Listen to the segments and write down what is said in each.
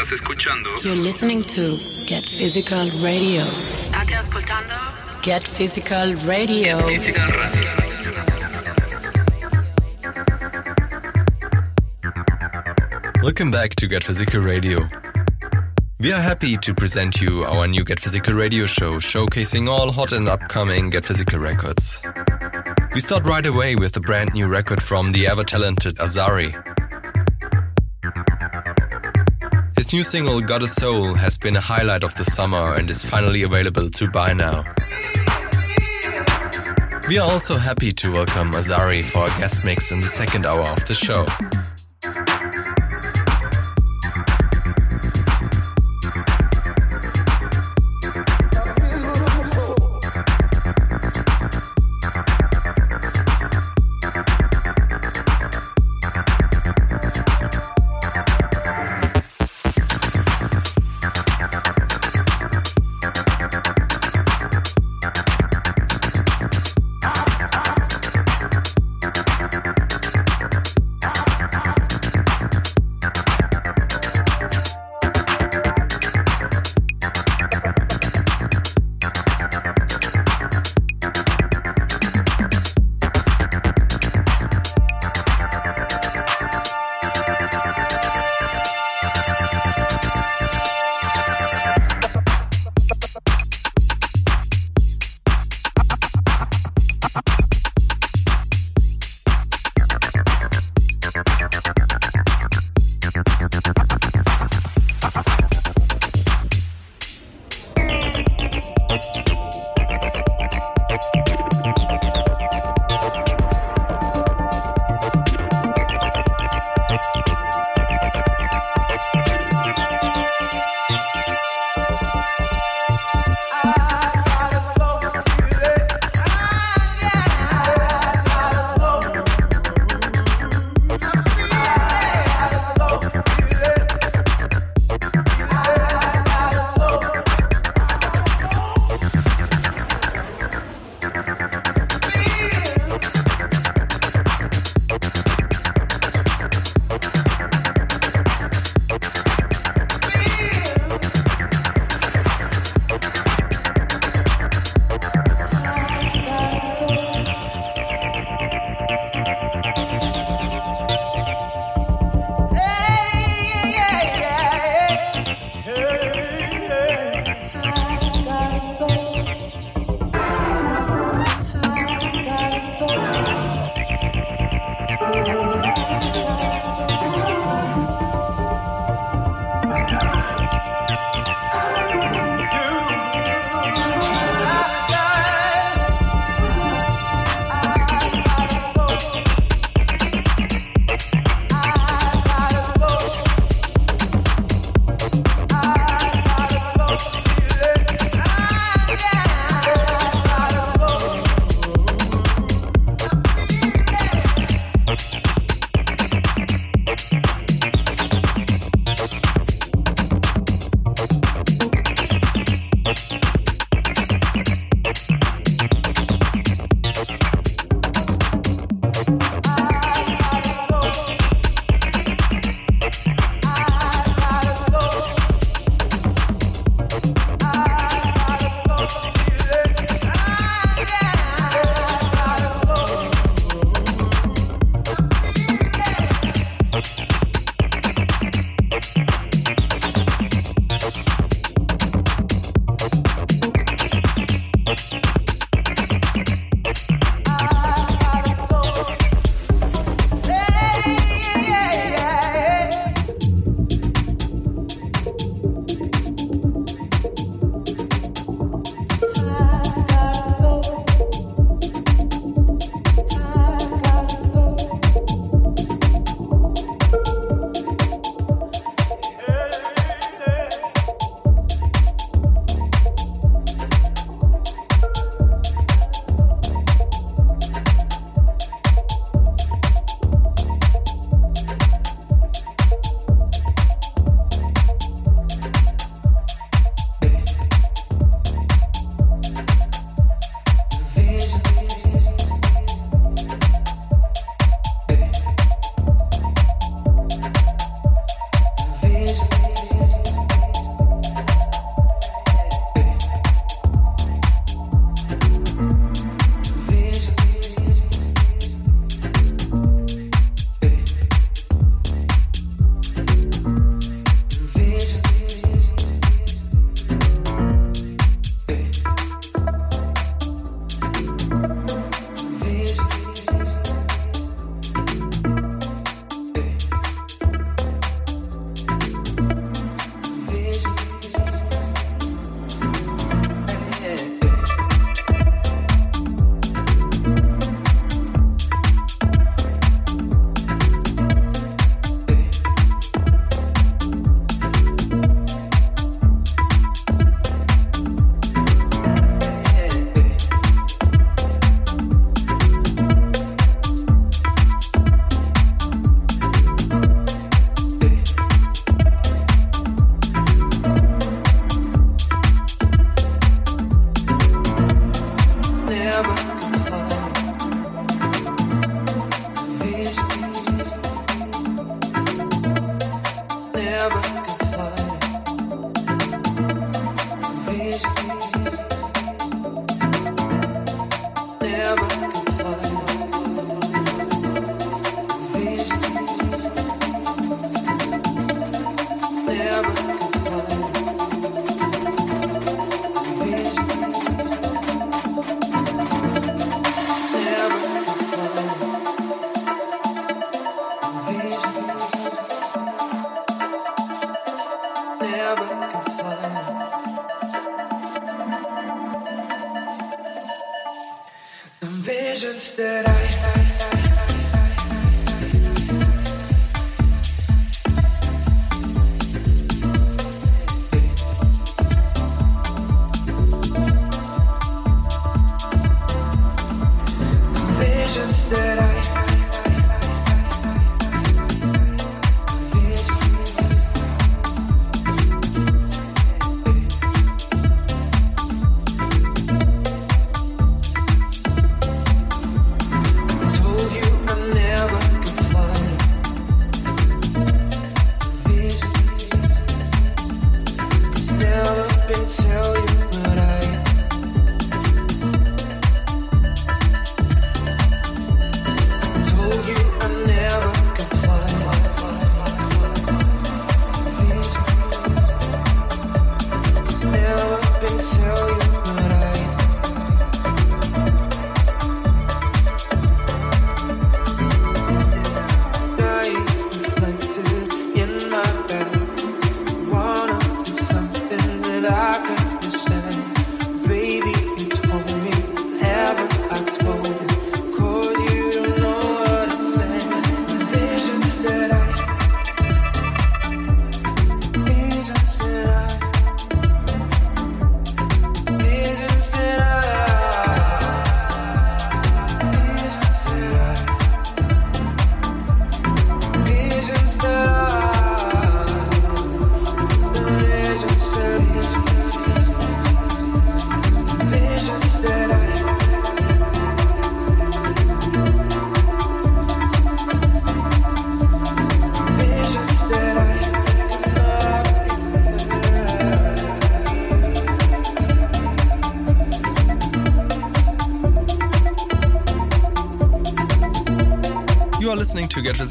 Estás escuchando You're listening to Get Physical Radio. State ascoltando Get Physical Radio. Physical Radio. Welcome back to Get Physical Radio. We are happy to present you our new Get Physical Radio show, showcasing all hot and upcoming Get Physical records. We start right away with a brand new record from the ever talented Azari. His new single, Got a Soul, has been a highlight of the summer and is finally available to buy now. We are also happy to welcome Azari for a guest mix in the second hour of the show. Thanks.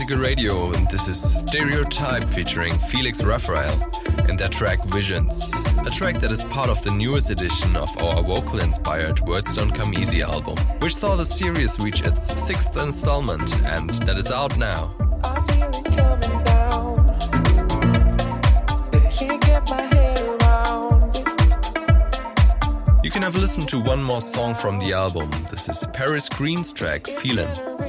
Physical Radio, and this is Stereotype featuring Felix Raphael and their track Visions, a track that is part of the newest edition of our vocal inspired Words Don't Come Easy album, which saw the series reach its sixth installment, and that is out now. You can have listened to one more song from the album. This is Paris Green's track, Feelin'.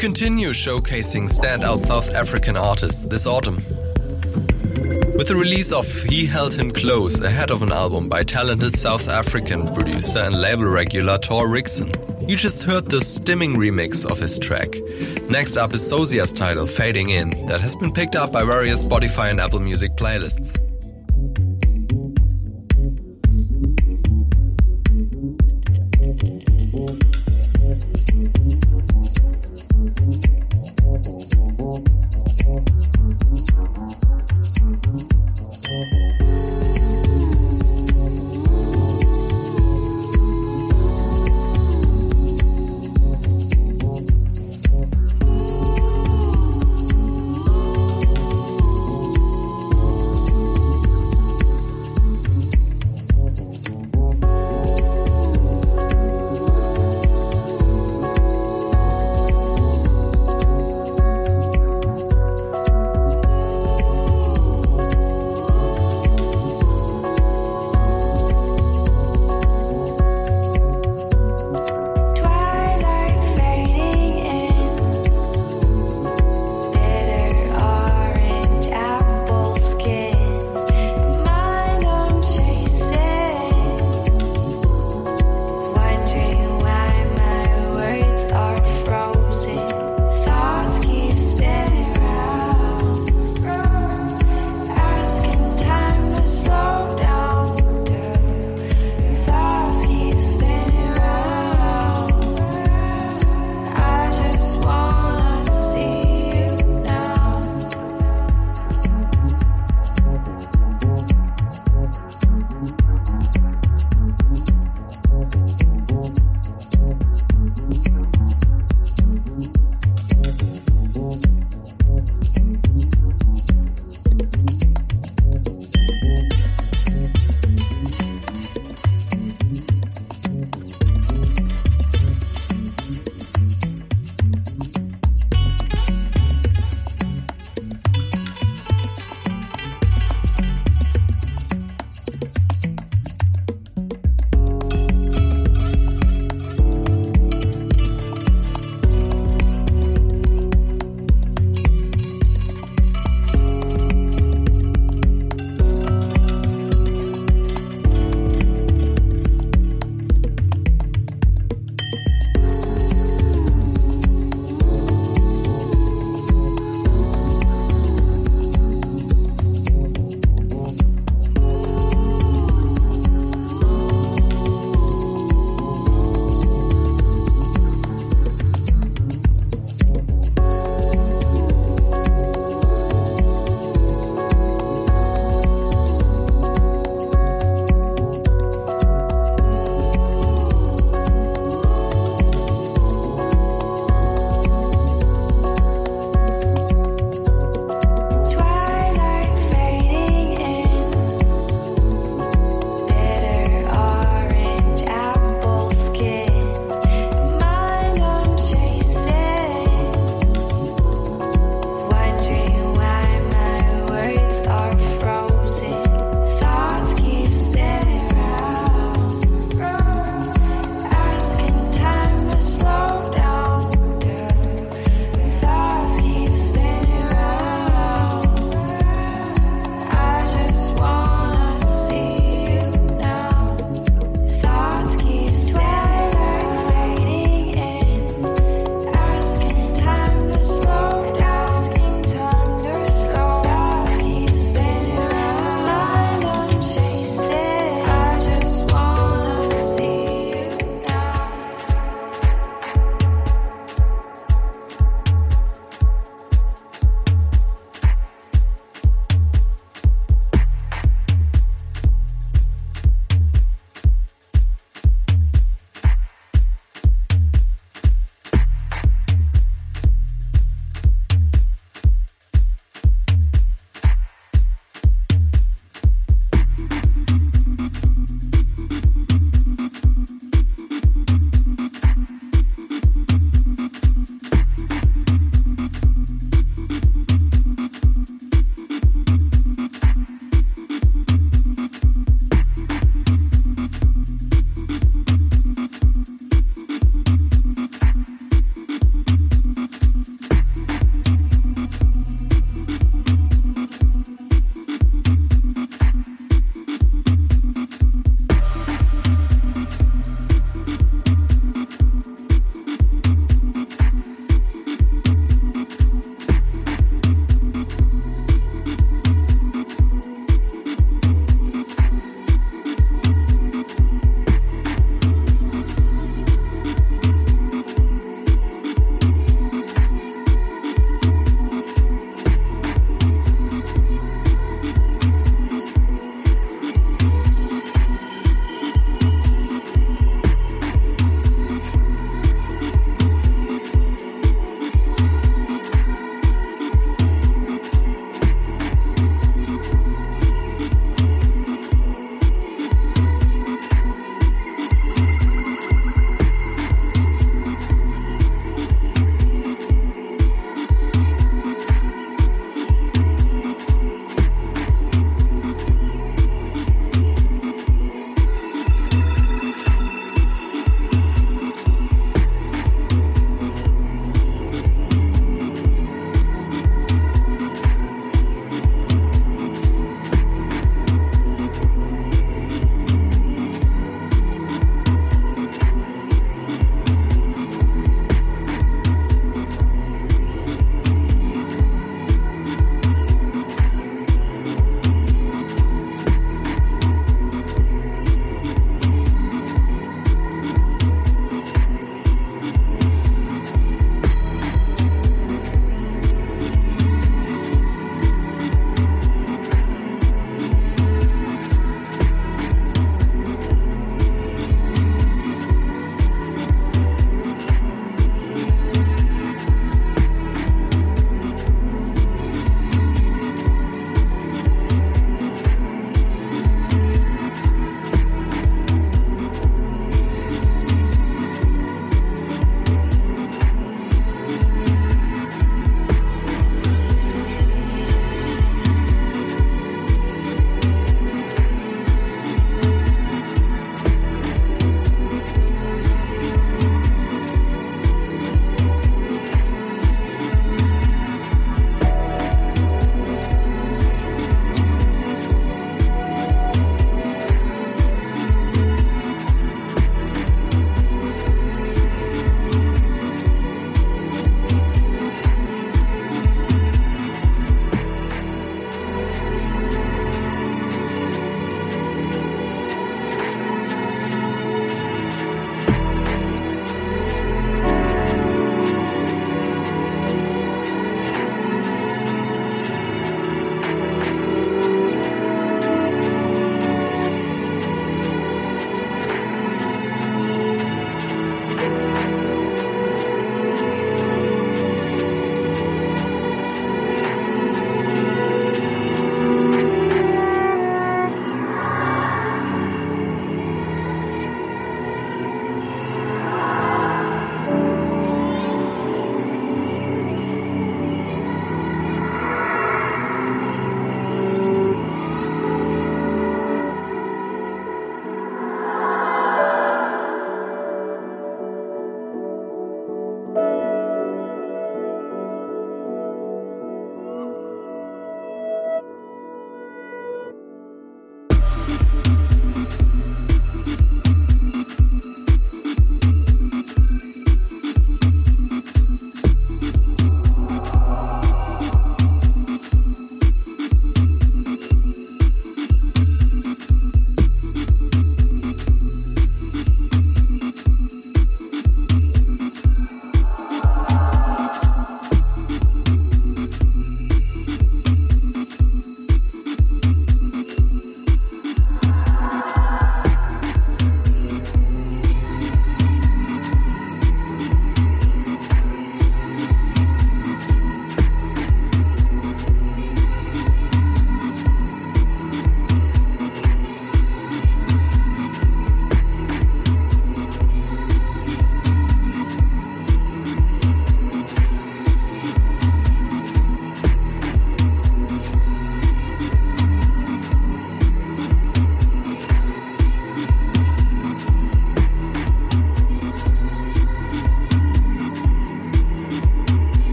Continue showcasing standout South African artists this autumn. With the release of He Held Him Close ahead of an album by talented South African producer and label regular Thor Rixon. You just heard the stimming remix of his track. Next up is Sozia's title, Fading In, that has been picked up by various Spotify and Apple Music playlists.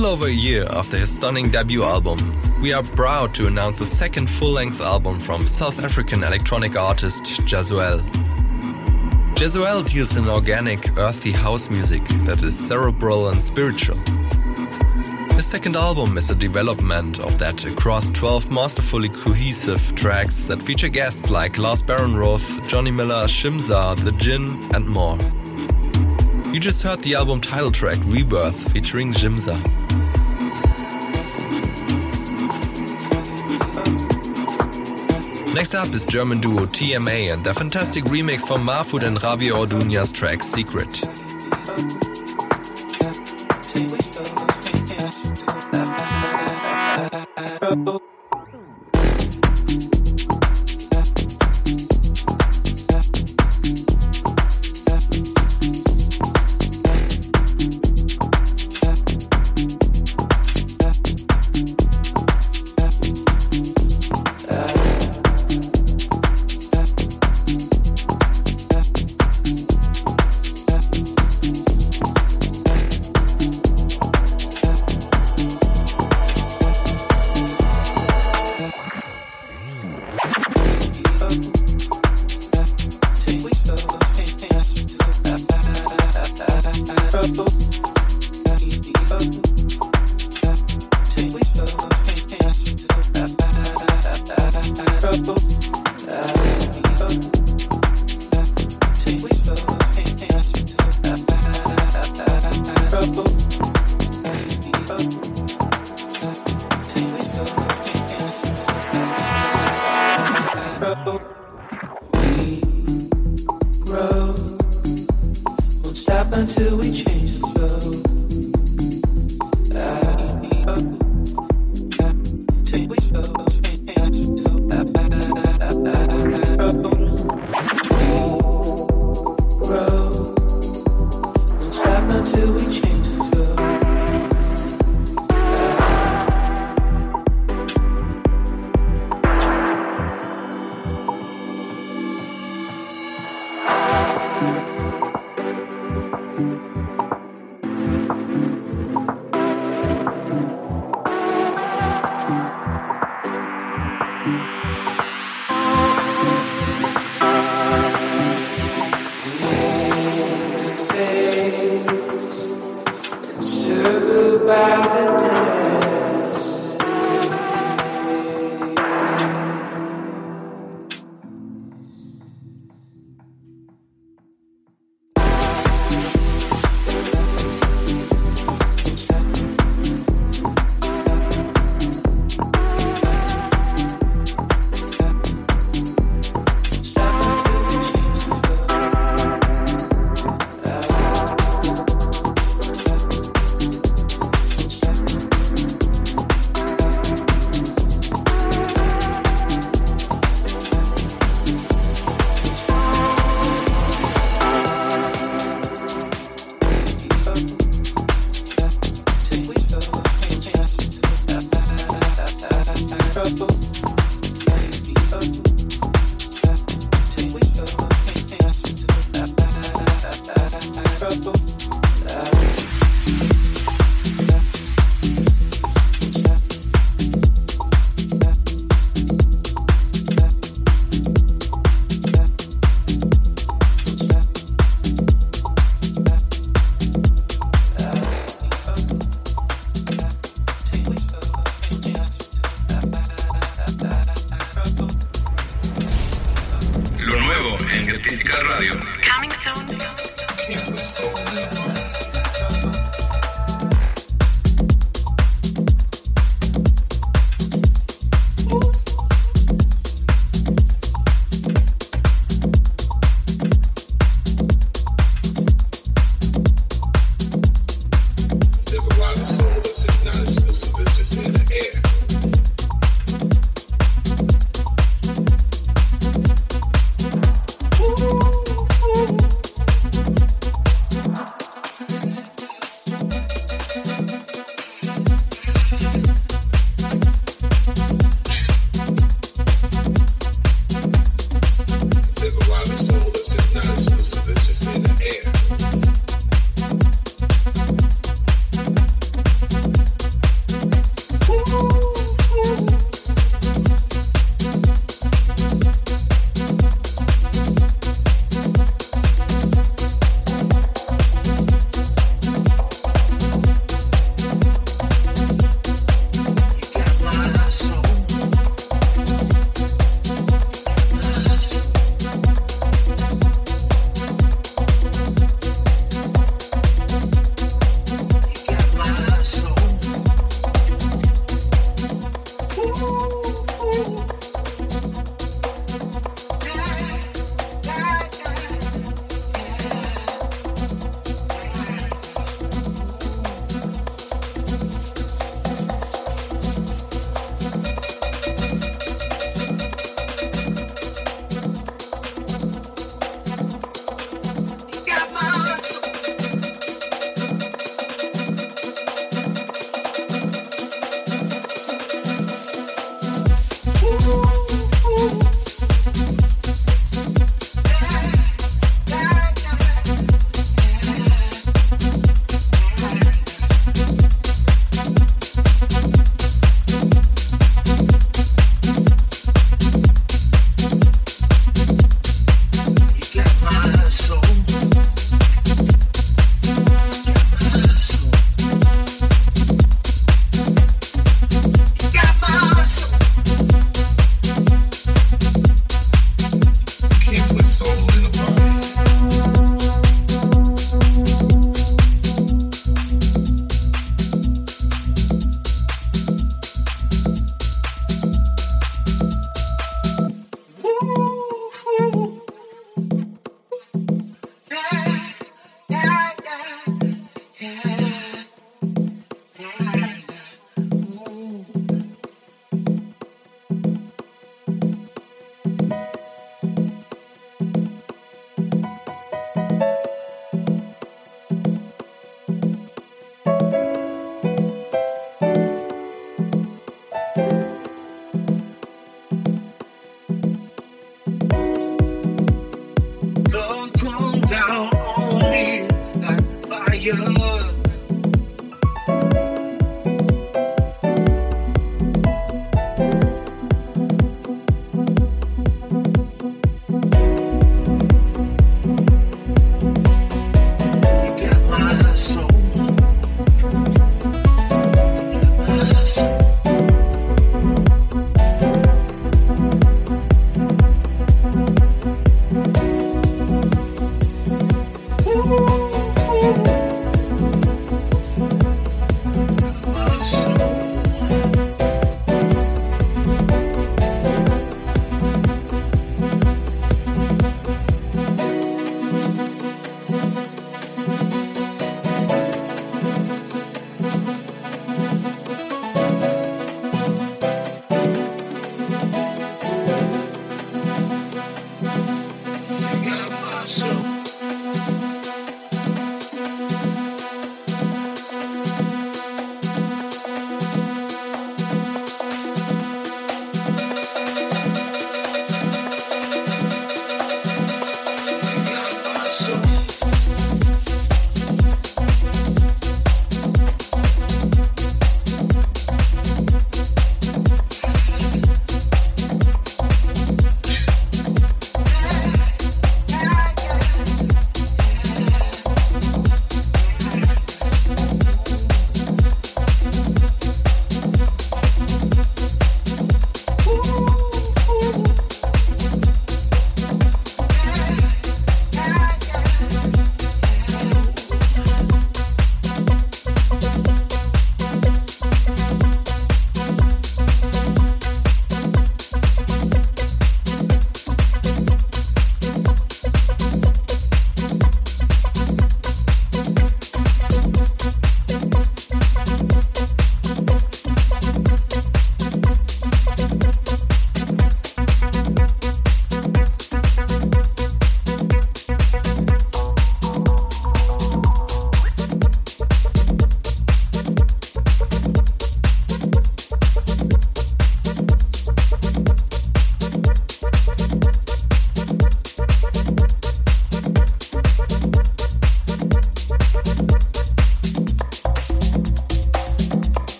Little over a year after his stunning debut album, we are proud to announce a second full-length album from South African electronic artist Jazzuelle. Jazzuelle deals in organic, earthy house music that is cerebral and spiritual. His second album is a development of that across 12 masterfully cohesive tracks that feature guests like Lars Behrenroth, Johnny Miller, Shimza, The Djinn, and more. You just heard the album title track Rebirth featuring Shimza. Next up is German duo TMA and their fantastic remix from Mahfood and Javier Orduña's track Secret.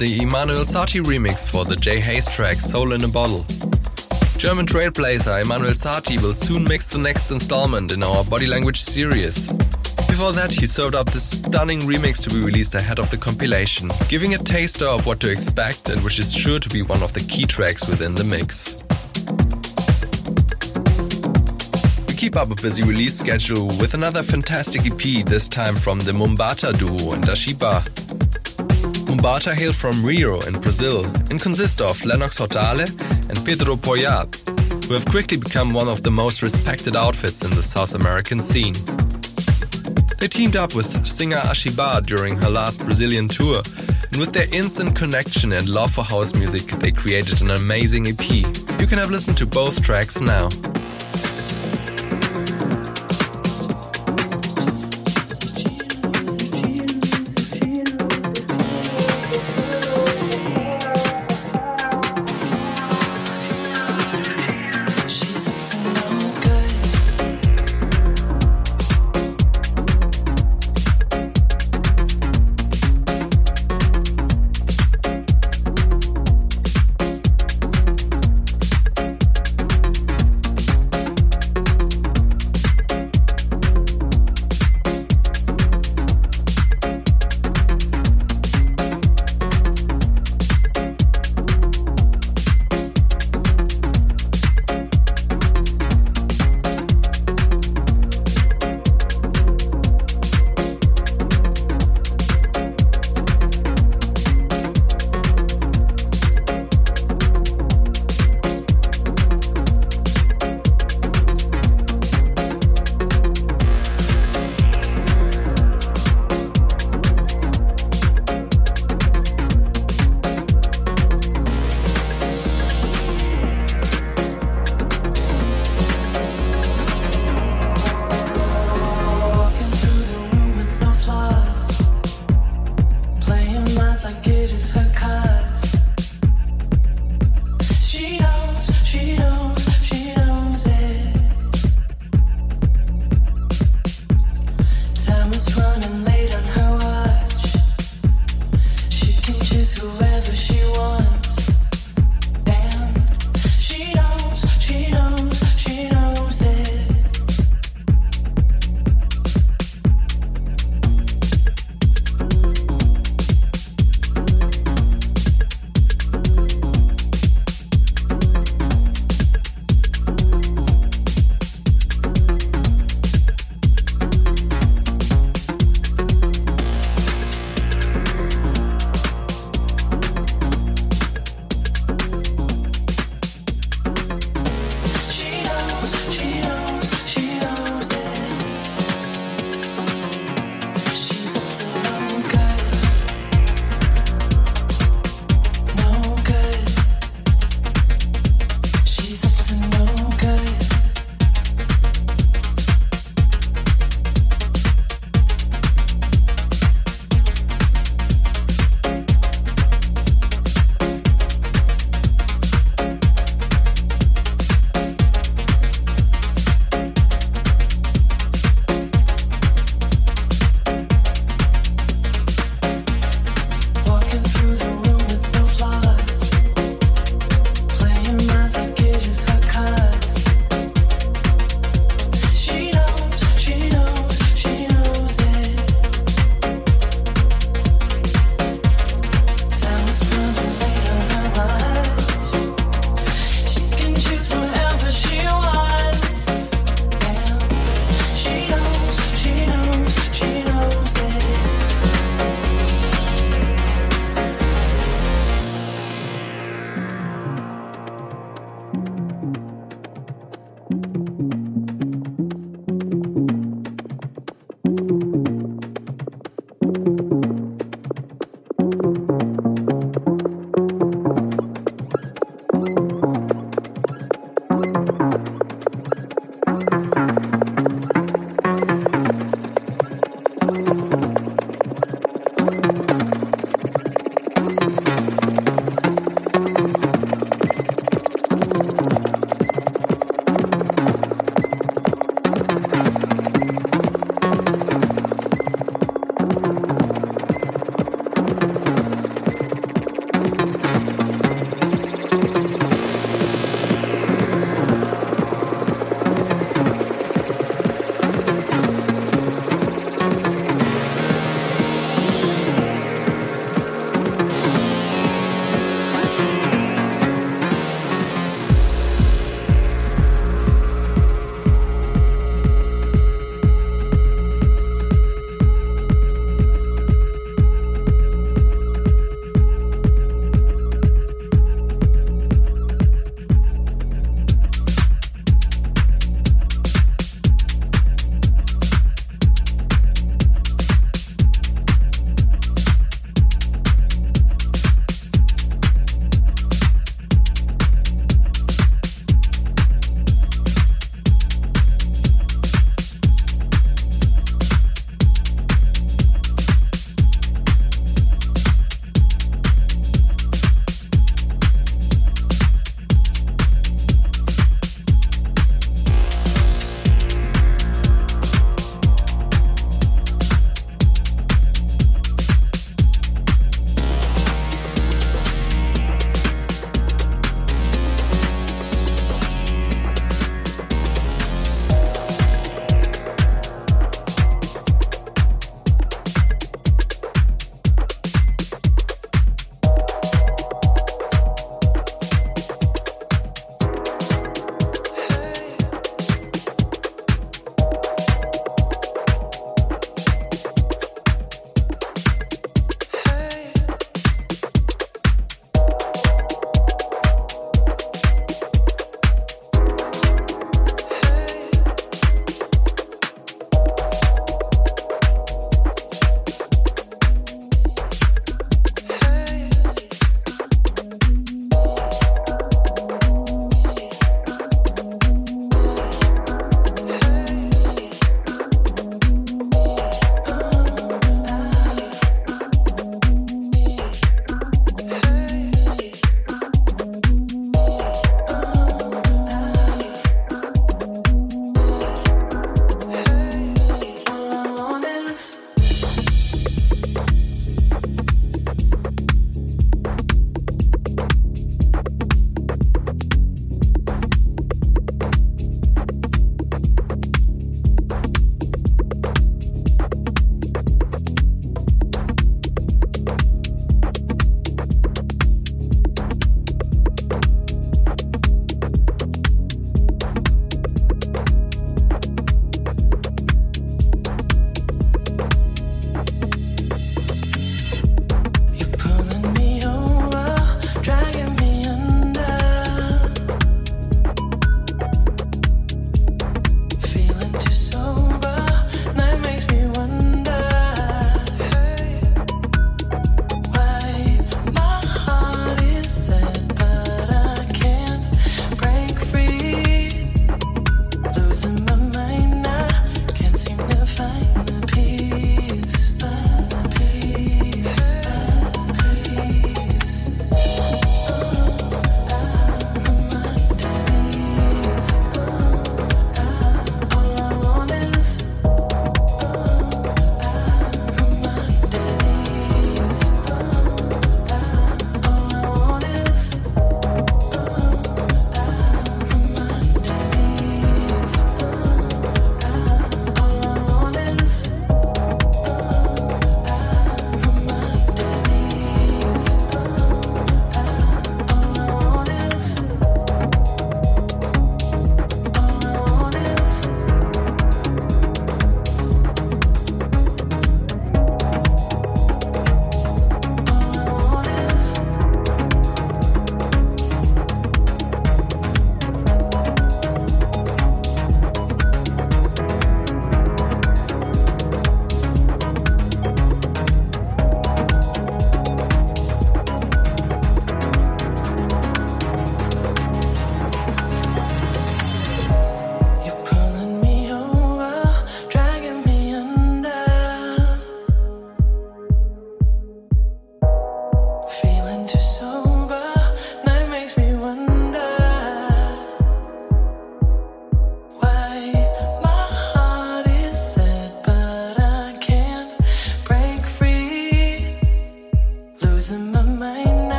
The Emanuel Satie remix for the Jay Hayes track Soul in a Bottle. German trailblazer Emanuel Satie will soon mix the next installment in our Body Language series. Before that, he served up this stunning remix to be released ahead of the compilation, giving a taster of what to expect and which is sure to be one of the key tracks within the mix. We keep up a busy release schedule with another fantastic EP, this time from the Mumbata duo and Ashiba. Mumbata hail from Rio in Brazil and consist of Lennox Hotale and Pedro Poyat, who have quickly become one of the most respected outfits in the South American scene. They teamed up with singer Ashiba during her last Brazilian tour, and with their instant connection and love for house music, they created an amazing EP. You can have listened to both tracks now.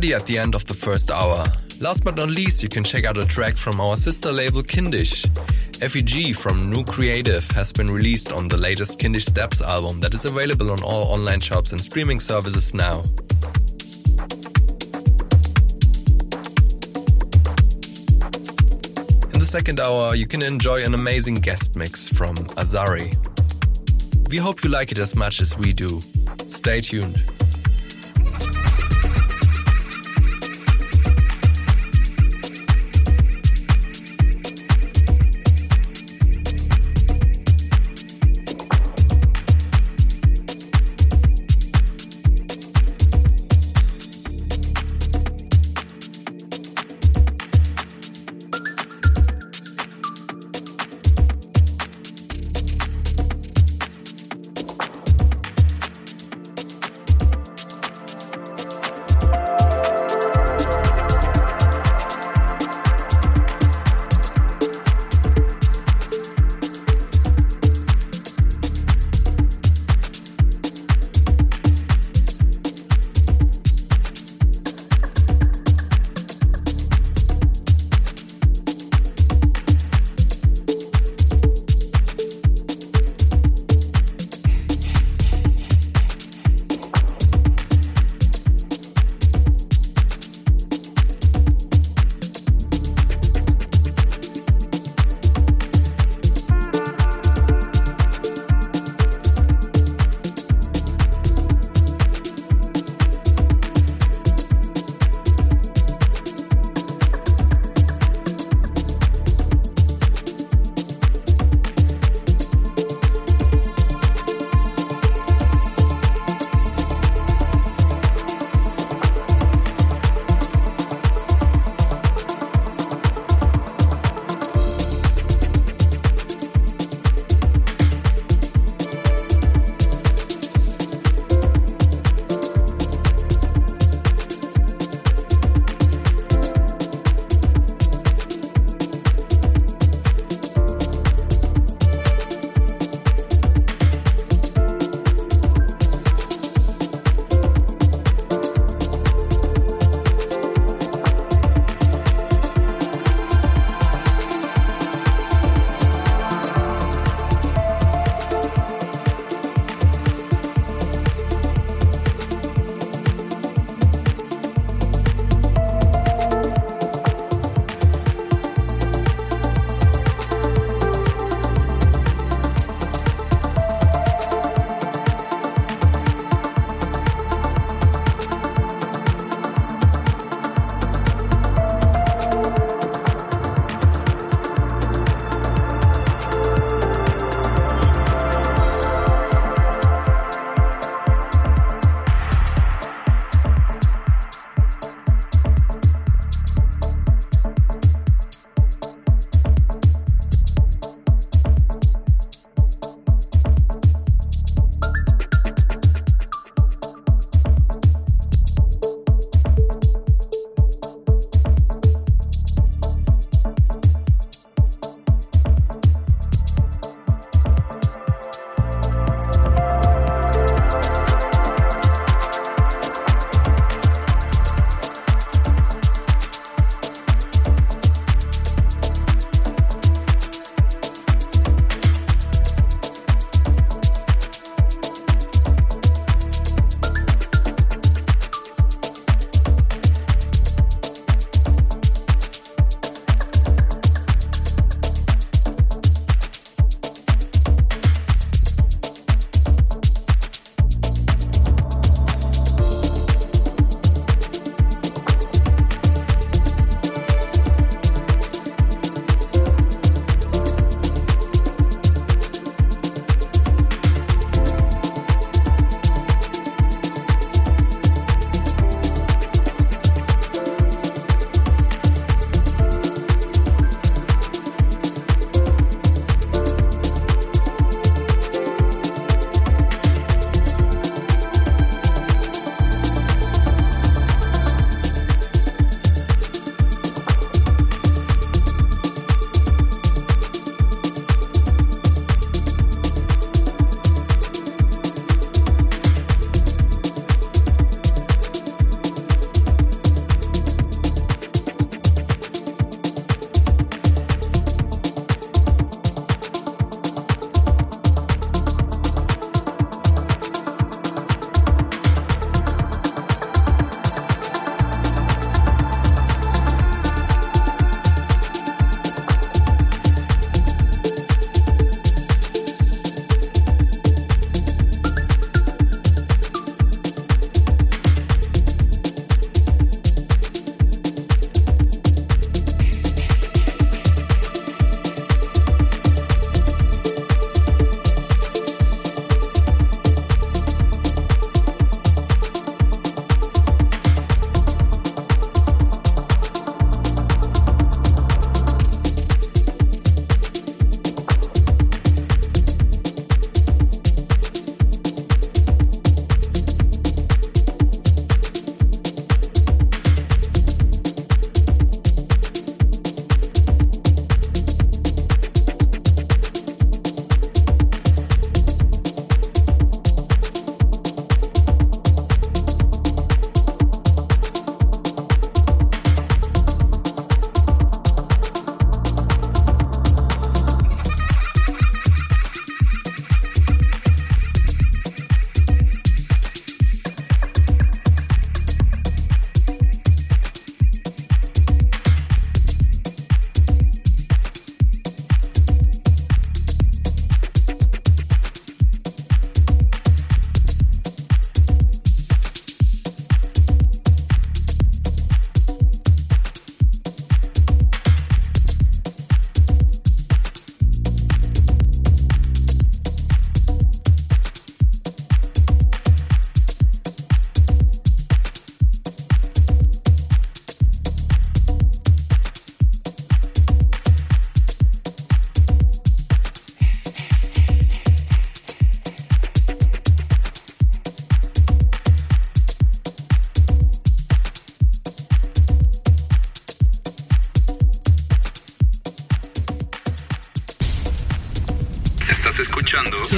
Already at the end of the first hour. Last but not least, you can check out a track from our sister label Kindisch. FEG from New Creative has been released on the latest Kindisch Steps album that is available on all online shops and streaming services now. In the second hour, you can enjoy an amazing guest mix from Azari. We hope you like it as much as we do. Stay tuned.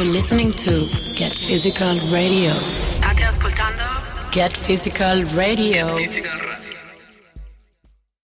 You're listening to Get Physical Radio. Get Physical Radio. Physical Radio.